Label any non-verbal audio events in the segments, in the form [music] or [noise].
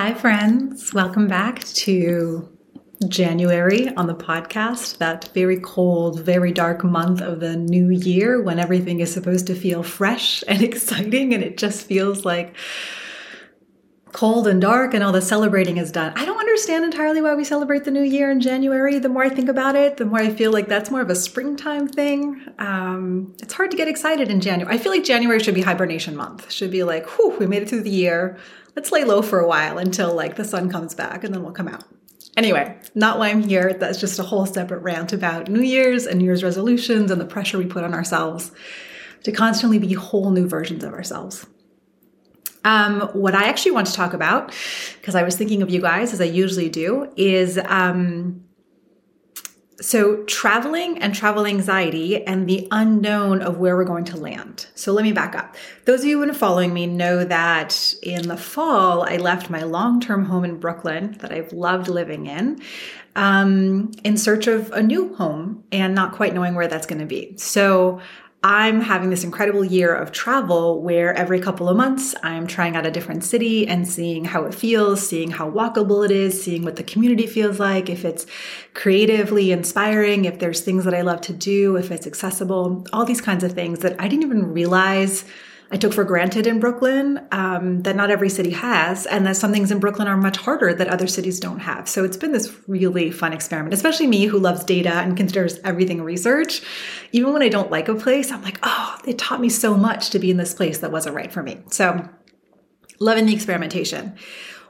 Hi, friends. Welcome back to January on the podcast, that very cold, very dark month of the new year when everything is supposed to feel fresh [laughs] and exciting, and it just feels like cold and dark and all the celebrating is done. I don't understand entirely why we celebrate the new year in January. The more I think about it, the more I feel like that's more of a springtime thing. Um, it's hard to get excited in January. I feel like January should be hibernation month. Should be like, whew, we made it through the year let's lay low for a while until like the sun comes back and then we'll come out. Anyway, not why I'm here. That's just a whole separate rant about New Year's and New Year's resolutions and the pressure we put on ourselves to constantly be whole new versions of ourselves. Um, what I actually want to talk about, because I was thinking of you guys as I usually do, is um, so, traveling and travel anxiety and the unknown of where we're going to land. So, let me back up. Those of you who been following me know that in the fall, I left my long term home in Brooklyn that I've loved living in um, in search of a new home and not quite knowing where that's going to be. So, I'm having this incredible year of travel where every couple of months I'm trying out a different city and seeing how it feels, seeing how walkable it is, seeing what the community feels like, if it's creatively inspiring, if there's things that I love to do, if it's accessible, all these kinds of things that I didn't even realize I took for granted in Brooklyn um, that not every city has, and that some things in Brooklyn are much harder that other cities don't have. So it's been this really fun experiment, especially me who loves data and considers everything research. Even when I don't like a place, I'm like, oh, it taught me so much to be in this place that wasn't right for me. So loving the experimentation.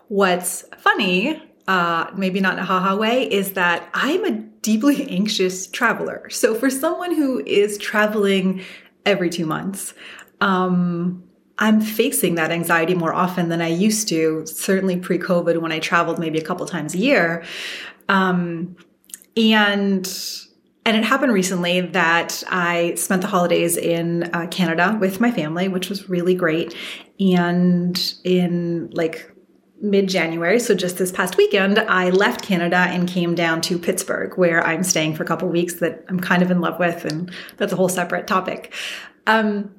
What's funny uh, maybe not in a haha way, is that I'm a deeply [laughs] anxious traveler. So for someone who is traveling every two months, um, I'm facing that anxiety more often than I used to, certainly pre COVID when I traveled maybe a couple times a year. Um, and and it happened recently that I spent the holidays in uh, Canada with my family, which was really great. And in like mid January, so just this past weekend, I left Canada and came down to Pittsburgh, where I'm staying for a couple weeks that I'm kind of in love with. And that's a whole separate topic. Um,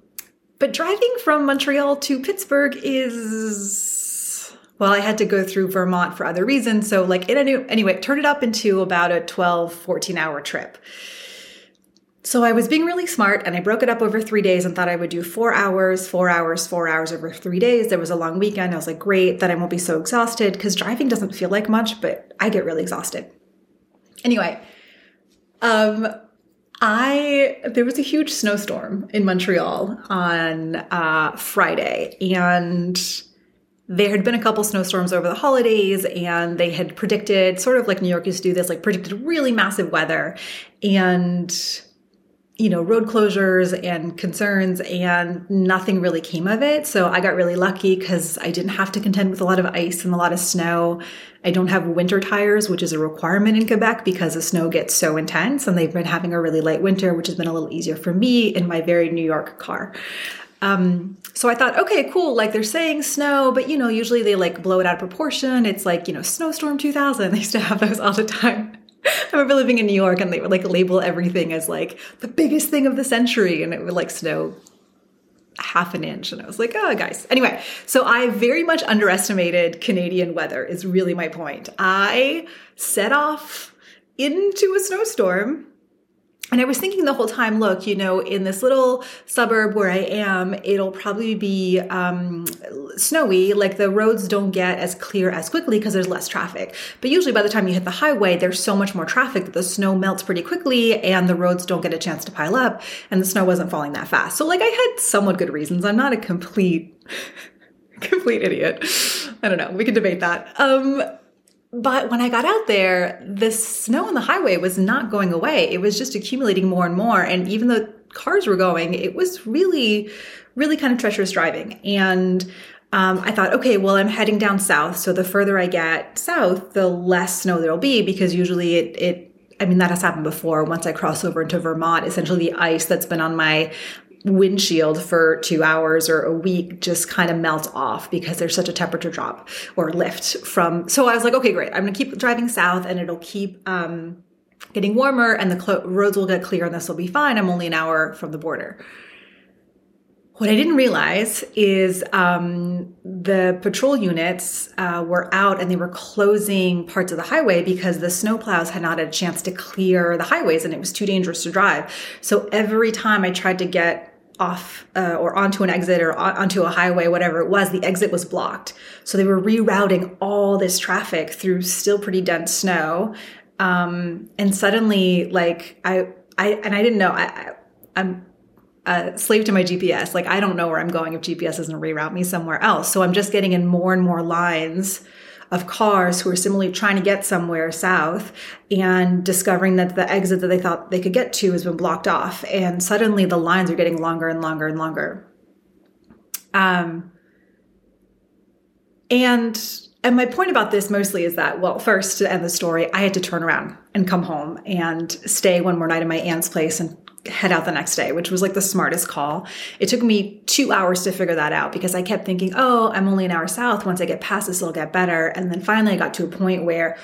but driving from Montreal to Pittsburgh is well, I had to go through Vermont for other reasons. So like it anyway, it turned it up into about a 12, 14 hour trip. So I was being really smart and I broke it up over three days and thought I would do four hours, four hours, four hours over three days. There was a long weekend. I was like, great, that I won't be so exhausted because driving doesn't feel like much, but I get really exhausted. Anyway, um, I there was a huge snowstorm in Montreal on uh, Friday, and there had been a couple snowstorms over the holidays, and they had predicted, sort of like New York used to do this, like predicted really massive weather, and you know, road closures and concerns, and nothing really came of it. So I got really lucky because I didn't have to contend with a lot of ice and a lot of snow. I don't have winter tires, which is a requirement in Quebec because the snow gets so intense, and they've been having a really light winter, which has been a little easier for me in my very New York car. Um, so I thought, okay, cool. Like they're saying snow, but you know, usually they like blow it out of proportion. It's like, you know, snowstorm 2000. [laughs] They used to have those all the time. I remember living in New York and they would like label everything as like the biggest thing of the century and it would like snow half an inch and I was like, oh guys. Anyway, so I very much underestimated Canadian weather is really my point. I set off into a snowstorm and I was thinking the whole time, look, you know, in this little suburb where I am, it'll probably be um, snowy. Like the roads don't get as clear as quickly because there's less traffic. But usually by the time you hit the highway, there's so much more traffic that the snow melts pretty quickly and the roads don't get a chance to pile up and the snow wasn't falling that fast. So like I had somewhat good reasons. I'm not a complete, [laughs] complete idiot. I don't know. We can debate that. Um, but when I got out there, the snow on the highway was not going away. It was just accumulating more and more. And even though cars were going, it was really, really kind of treacherous driving. And um, I thought, okay, well, I'm heading down south. So the further I get south, the less snow there'll be because usually it, it I mean, that has happened before. Once I cross over into Vermont, essentially the ice that's been on my windshield for two hours or a week just kind of melts off because there's such a temperature drop or lift from. So I was like, okay, great. I'm going to keep driving south and it'll keep um, getting warmer and the roads will get clear and this will be fine. I'm only an hour from the border. What I didn't realize is um, the patrol units uh, were out and they were closing parts of the highway because the snowplows had not had a chance to clear the highways and it was too dangerous to drive. So every time I tried to get off uh, or onto an exit or onto a highway, whatever it was, the exit was blocked. So they were rerouting all this traffic through still pretty dense snow. Um, and suddenly, like I, I, and I didn't know. I, I I'm a slave to my GPS. Like I don't know where I'm going if GPS doesn't reroute me somewhere else. So I'm just getting in more and more lines of cars who are similarly trying to get somewhere south and discovering that the exit that they thought they could get to has been blocked off. And suddenly the lines are getting longer and longer and longer. Um, and and my point about this mostly is that, well, first to end the story, I had to turn around and come home and stay one more night in my aunt's place and head out the next day, which was like the smartest call. It took me two hours to figure that out because I kept thinking, oh, I'm only an hour south. Once I get past this, it'll get better. And then finally, I got to a point where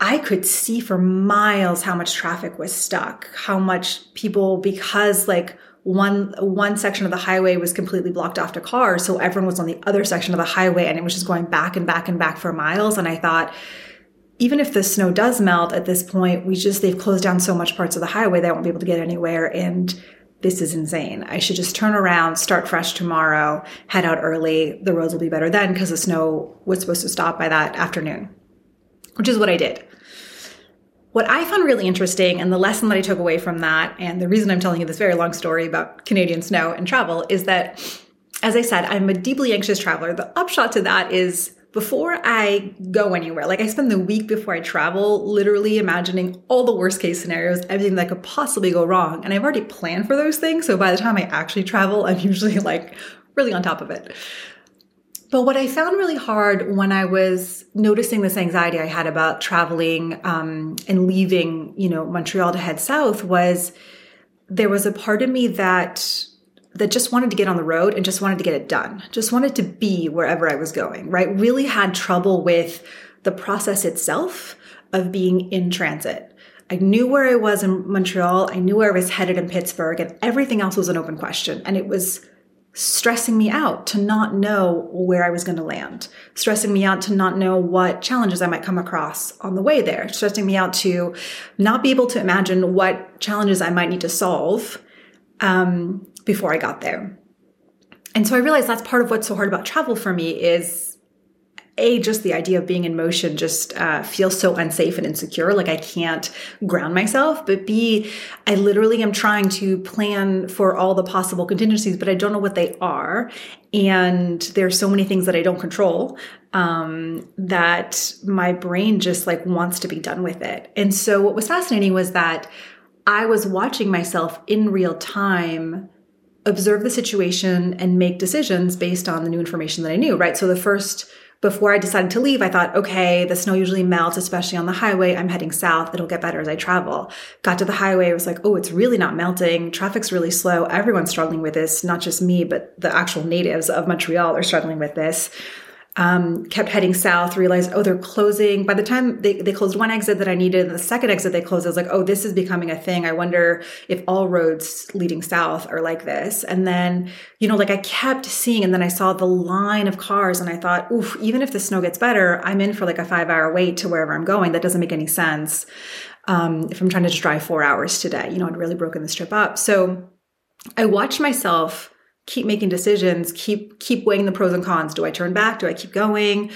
I could see for miles how much traffic was stuck, how much people, because like one one section of the highway was completely blocked off to cars, so everyone was on the other section of the highway, and it was just going back and back and back for miles. And I thought, even if the snow does melt at this point, we just, they've closed down so much parts of the highway, they won't be able to get anywhere. And this is insane. I should just turn around, start fresh tomorrow, head out early. The roads will be better then because the snow was supposed to stop by that afternoon, which is what I did. What I found really interesting and the lesson that I took away from that, and the reason I'm telling you this very long story about Canadian snow and travel, is that, as I said, I'm a deeply anxious traveler. The upshot to that is before I go anywhere, like I spend the week before I travel literally imagining all the worst case scenarios, everything that could possibly go wrong. And I've already planned for those things. So by the time I actually travel, I'm [laughs] usually like really on top of it. But what I found really hard when I was noticing this anxiety I had about traveling um, and leaving, you know, Montreal to head south was there was a part of me that that just wanted to get on the road and just wanted to get it done, just wanted to be wherever I was going, right? Really had trouble with the process itself of being in transit. I knew where I was in Montreal, I knew where I was headed in Pittsburgh, and everything else was an open question. And it was stressing me out to not know where I was going to land, stressing me out to not know what challenges I might come across on the way there, stressing me out to not be able to imagine what challenges I might need to solve um, before I got there. And so I realized that's part of what's so hard about travel for me is a just the idea of being in motion just uh, feels so unsafe and insecure like i can't ground myself. But b i literally am trying to plan for all the possible contingencies but i don't know what they are. And there's so many things that i don't control um, that my brain just like wants to be done with it. And so what was fascinating was that i was watching myself in real time observe the situation and make decisions based on the new information that I knew, right? So the first, before I decided to leave, I thought, okay, the snow usually melts, especially on the highway. I'm heading south. It'll get better as I travel. Got to the highway. I was like, oh, it's really not melting. Traffic's really slow. Everyone's struggling with this, not just me, but the actual natives of Montreal are struggling with this um, kept heading south, realized, oh, they're closing. By the time they, they closed one exit that I needed, and the second exit they closed, I was like, oh, this is becoming a thing. I wonder if all roads leading south are like this. And then, you know, like I kept seeing, and then I saw the line of cars and I thought, oof, even if the snow gets better, I'm in for like a five hour wait to wherever I'm going. That doesn't make any sense. Um, if I'm trying to just drive four hours today, you know, I'd really broken this trip up. So I watched myself keep making decisions, keep keep weighing the pros and cons. Do I turn back? Do I keep going?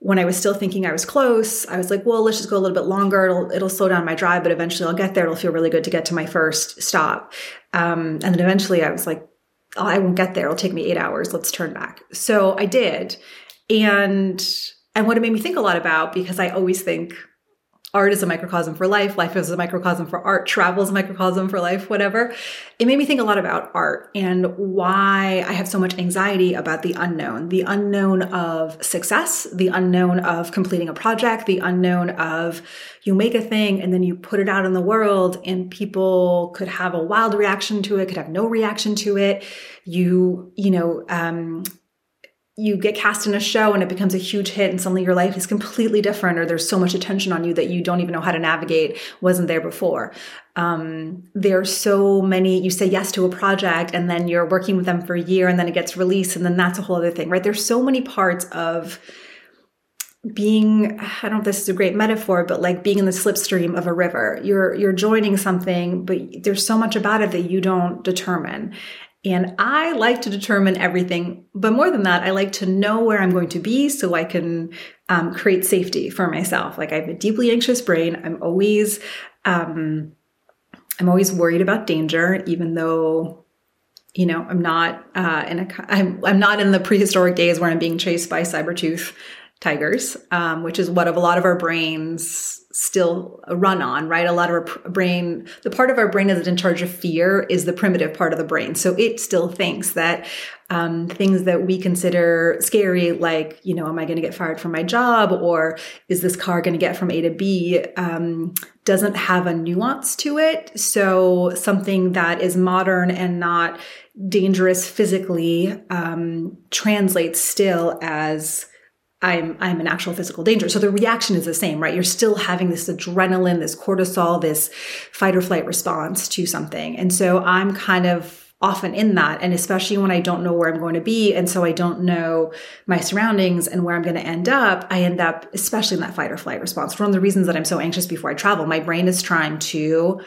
When I was still thinking I was close, I was like, well, let's just go a little bit longer. It'll it'll slow down my drive, but eventually I'll get there. It'll feel really good to get to my first stop. Um, and then eventually I was like, oh, I won't get there. It'll take me eight hours. Let's turn back. So I did. And and what it made me think a lot about, because I always think art is a microcosm for life, life is a microcosm for art, travel is a microcosm for life, whatever. It made me think a lot about art and why I have so much anxiety about the unknown, the unknown of success, the unknown of completing a project, the unknown of you make a thing and then you put it out in the world and people could have a wild reaction to it, could have no reaction to it. You, you know, um, you get cast in a show and it becomes a huge hit and suddenly your life is completely different or there's so much attention on you that you don't even know how to navigate wasn't there before. Um, there are so many you say yes to a project and then you're working with them for a year and then it gets released and then that's a whole other thing right? There's so many parts of being i don't know if this is a great metaphor but like being in the slipstream of a river. You're you're joining something but there's so much about it that you don't determine and I like to determine everything, but more than that, I like to know where I'm going to be so I can um, create safety for myself. Like I have a deeply anxious brain. I'm always, um, I'm always worried about danger, even though, you know, I'm not uh, in a, I'm, I'm not in the prehistoric days where I'm being chased by saber tooth tigers, um, which is what a lot of our brains still run on, right? A lot of our brain, the part of our brain that's in charge of fear is the primitive part of the brain. So it still thinks that um, things that we consider scary, like, you know, am I going to get fired from my job or is this car going to get from A to B, um, doesn't have a nuance to it. So something that is modern and not dangerous physically um, translates still as I'm I'm in actual physical danger. So the reaction is the same, right? You're still having this adrenaline, this cortisol, this fight or flight response to something. And so I'm kind of often in that and especially when I don't know where I'm going to be and so I don't know my surroundings and where I'm going to end up, I end up especially in that fight or flight response. One of the reasons that I'm so anxious before I travel, my brain is trying to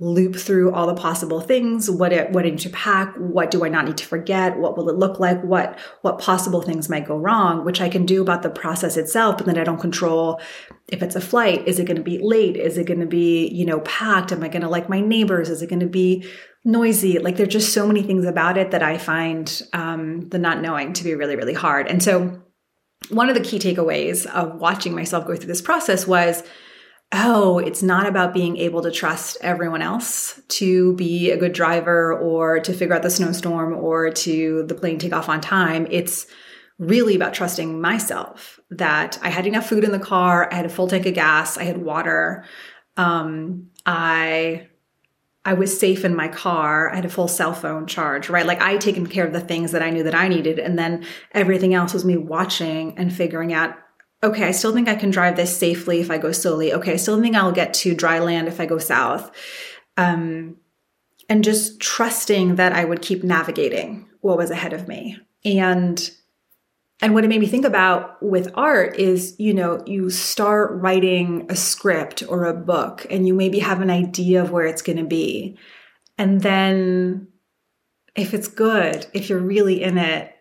loop through all the possible things. What it what I need to pack? What do i not need to forget? What will it look like? What what possible things might go wrong which i can do about the process itself but then i don't control if it's a flight. Is it going to be late? Is it going to be you know packed? Am i going to like my neighbors? Is it going to be noisy? Like there's just so many things about it that i find um, the not knowing to be really really hard. And so one of the key takeaways of watching myself go through this process was oh, it's not about being able to trust everyone else to be a good driver or to figure out the snowstorm or to the plane take off on time. It's really about trusting myself that I had enough food in the car, I had a full tank of gas, I had water. Um, I I was safe in my car. I had a full cell phone charge, right? Like I had taken care of the things that I knew that I needed. And then everything else was me watching and figuring out okay, I still think I can drive this safely if I go slowly. Okay, I still think I'll get to dry land if I go south. Um, and just trusting that I would keep navigating what was ahead of me. And and what it made me think about with art is, you know, you start writing a script or a book and you maybe have an idea of where it's going to be. And then if it's good, if you're really in it,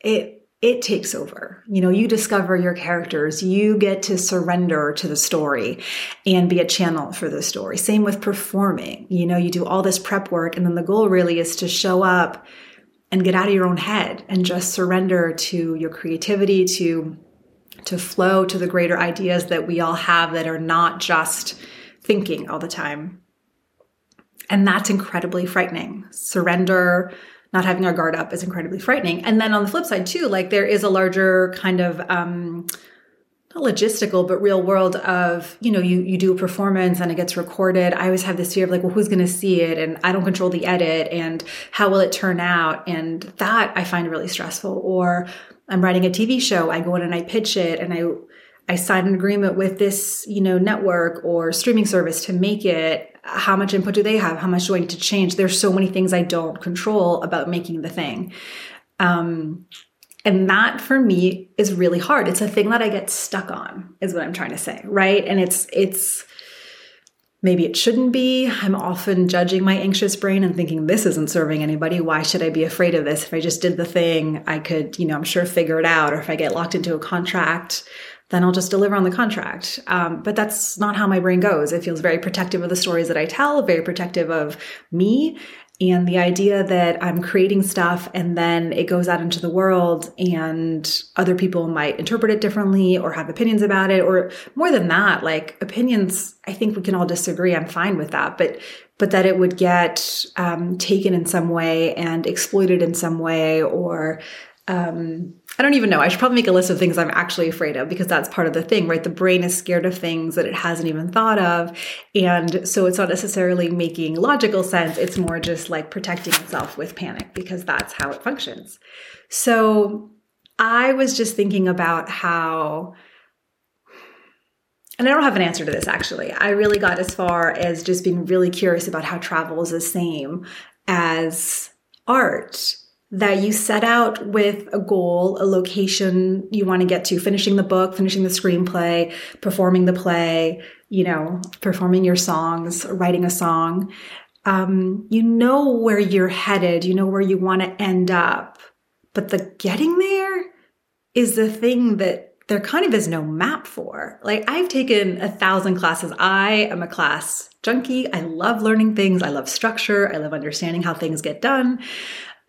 it it takes over. You know, you discover your characters, you get to surrender to the story and be a channel for the story. Same with performing. You know, you do all this prep work, and then the goal really is to show up and get out of your own head and just surrender to your creativity, to to flow to the greater ideas that we all have that are not just thinking all the time. And that's incredibly frightening. Surrender, not having our guard up is incredibly frightening. And then on the flip side too, like there is a larger kind of um not logistical but real world of you know you you do a performance and it gets recorded. I always have this fear of like well who's going to see it? And i don't control the edit and how will it turn out? And that i find really stressful. Or i'm writing a tv show i go in and i pitch it and i i sign an agreement with this you know network or streaming service to make it how much input do they have? How much do I need to change? There's so many things I don't control about making the thing. Um, and that for me is really hard. It's a thing that I get stuck on, is what I'm trying to say, right? And it's, it's, maybe it shouldn't be. I'm often judging my anxious brain and thinking, this isn't serving anybody. Why should I be afraid of this? If I just did the thing, I could, you know, I'm sure figure it out. Or if I get locked into a contract, then I'll just deliver on the contract. Um, but that's not how my brain goes. It feels very protective of the stories that I tell, very protective of me. And the idea that I'm creating stuff and then it goes out into the world and other people might interpret it differently or have opinions about it, or more than that, like opinions, I think we can all disagree. I'm fine with that. But but that it would get um, taken in some way and exploited in some way or um, I don't even know. I should probably make a list of things I'm actually afraid of because that's part of the thing, right? The brain is scared of things that it hasn't even thought of. And so it's not necessarily making logical sense. It's more just like protecting itself with panic because that's how it functions. So I was just thinking about how and I don't have an answer to this actually. I really got as far as just being really curious about how travel is the same as art that you set out with a goal, a location you want to get to, finishing the book, finishing the screenplay, performing the play, you know, performing your songs, writing a song. Um, you know where you're headed, you know where you want to end up. But the getting there is the thing that there kind of is no map for. Like, I've taken a thousand classes. I am a class junkie. I love learning things. I love structure. I love understanding how things get done.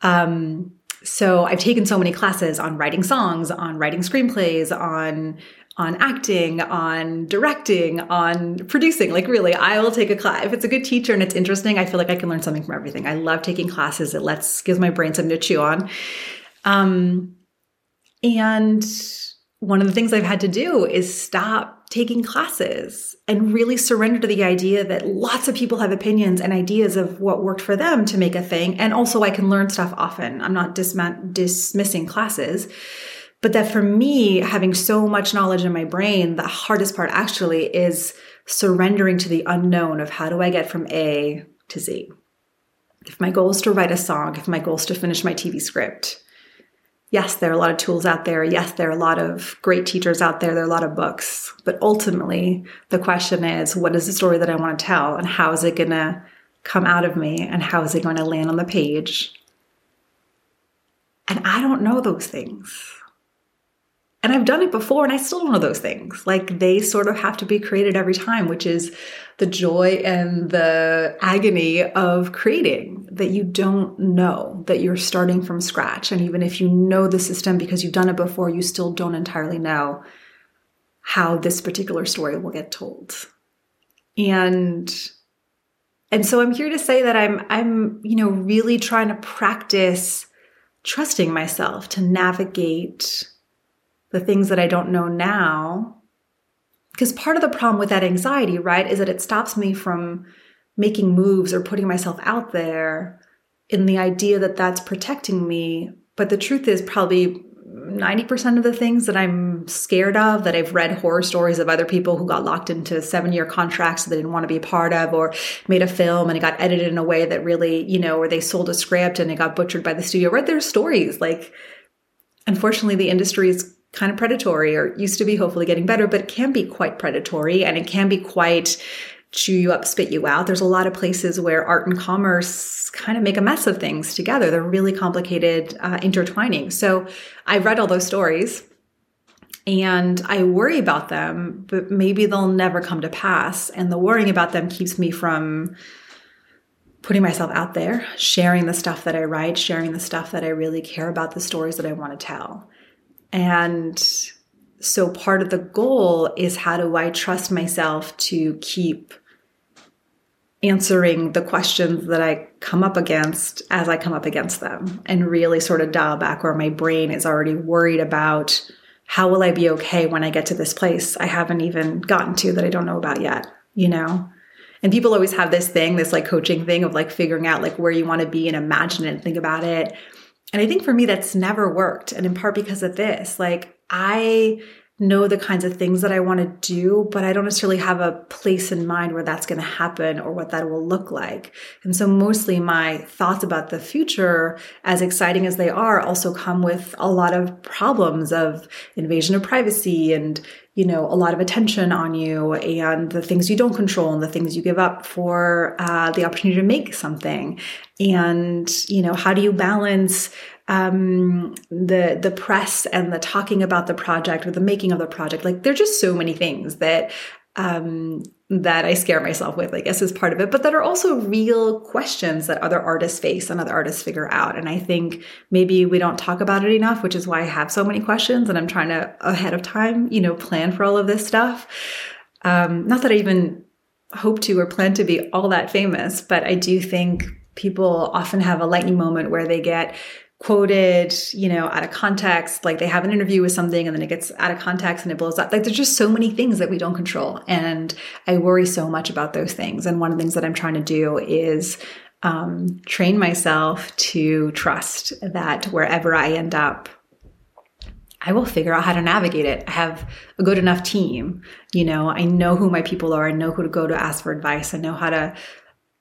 Um, so I've taken so many classes on writing songs, on writing screenplays, on on acting, on directing, on producing. Like really, I will take a class. If it's a good teacher and it's interesting, I feel like I can learn something from everything. I love taking classes. It lets gives my brain something to chew on. Um, and one of the things I've had to do is stop taking classes and really surrender to the idea that lots of people have opinions and ideas of what worked for them to make a thing. And also, I can learn stuff often. I'm not dismissing classes, but that for me, having so much knowledge in my brain, the hardest part actually is surrendering to the unknown of how do I get from A to Z. If my goal is to write a song, if my goal is to finish my TV script, yes, there are a lot of tools out there. Yes, there are a lot of great teachers out there. There are a lot of books. But ultimately, the question is what is the story that I want to tell? And how is it going to come out of me? And how is it going to land on the page? And I don't know those things. And I've done it before and I still don't know those things. Like they sort of have to be created every time, which is the joy and the agony of creating that you don't know that you're starting from scratch. And even if you know the system because you've done it before, you still don't entirely know how this particular story will get told. And and so I'm here to say that I'm I'm you know really trying to practice trusting myself to navigate the things that I don't know now. Because part of the problem with that anxiety, right, is that it stops me from making moves or putting myself out there in the idea that that's protecting me. But the truth is, probably 90% of the things that I'm scared of, that I've read horror stories of other people who got locked into seven year contracts that they didn't want to be a part of, or made a film and it got edited in a way that really, you know, or they sold a script and it got butchered by the studio. Read their stories. Like, unfortunately, the industry is kind of predatory or used to be hopefully getting better, but it can be quite predatory and it can be quite chew you up, spit you out. There's a lot of places where art and commerce kind of make a mess of things together. They're really complicated, uh, intertwining. So I read all those stories and I worry about them, but maybe they'll never come to pass. And the worrying about them keeps me from putting myself out there, sharing the stuff that I write, sharing the stuff that I really care about, the stories that I want to tell. And so part of the goal is how do I trust myself to keep answering the questions that I come up against as I come up against them and really sort of dial back where my brain is already worried about how will I be okay when I get to this place I haven't even gotten to that I don't know about yet, you know? And people always have this thing, this like coaching thing of like figuring out like where you want to be and imagine it and think about it. And I think for me, that's never worked. And in part because of this, like I know the kinds of things that I want to do, but I don't necessarily have a place in mind where that's going to happen or what that will look like. And so mostly my thoughts about the future, as exciting as they are, also come with a lot of problems of invasion of privacy and you know a lot of attention on you and the things you don't control and the things you give up for uh, the opportunity to make something and you know how do you balance um, the the press and the talking about the project or the making of the project like there's just so many things that um, that I scare myself with, I guess, is part of it, but that are also real questions that other artists face and other artists figure out. And I think maybe we don't talk about it enough, which is why I have so many questions and I'm trying to ahead of time, you know, plan for all of this stuff. Um, not that I even hope to or plan to be all that famous, but I do think people often have a lightning moment where they get quoted, you know, out of context. Like they have an interview with something and then it gets out of context and it blows up. Like there's just so many things that we don't control. And I worry so much about those things. And one of the things that I'm trying to do is um, train myself to trust that wherever I end up, I will figure out how to navigate it. I have a good enough team. You know, I know who my people are. I know who to go to ask for advice. I know how to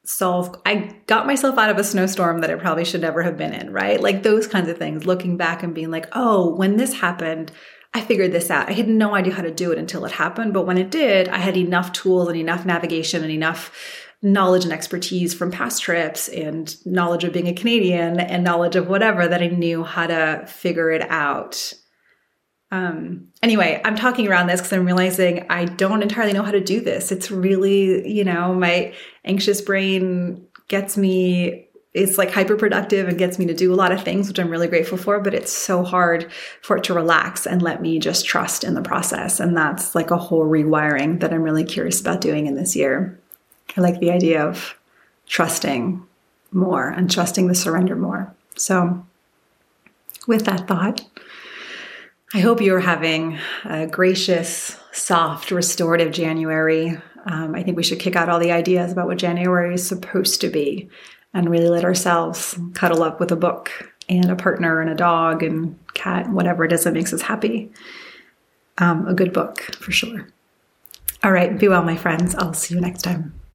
solve. I got myself out of a snowstorm that I probably should never have been in, right? Like those kinds of things, looking back and being like, oh, when this happened, I figured this out. I had no idea how to do it until it happened. But when it did, I had enough tools and enough navigation and enough knowledge and expertise from past trips and knowledge of being a Canadian and knowledge of whatever that I knew how to figure it out. Um, anyway, I'm talking around this because I'm realizing I don't entirely know how to do this. It's really, you know, my anxious brain gets me it's like hyper productive and gets me to do a lot of things, which I'm really grateful for, but it's so hard for it to relax and let me just trust in the process. And that's like a whole rewiring that I'm really curious about doing in this year. I like the idea of trusting more and trusting the surrender more. So, with that thought, I hope you're having a gracious, soft, restorative January. Um, I think we should kick out all the ideas about what January is supposed to be and really let ourselves cuddle up with a book and a partner and a dog and cat, whatever it is that makes us happy. Um, a good book for sure. All right, be well, my friends. I'll see you next time.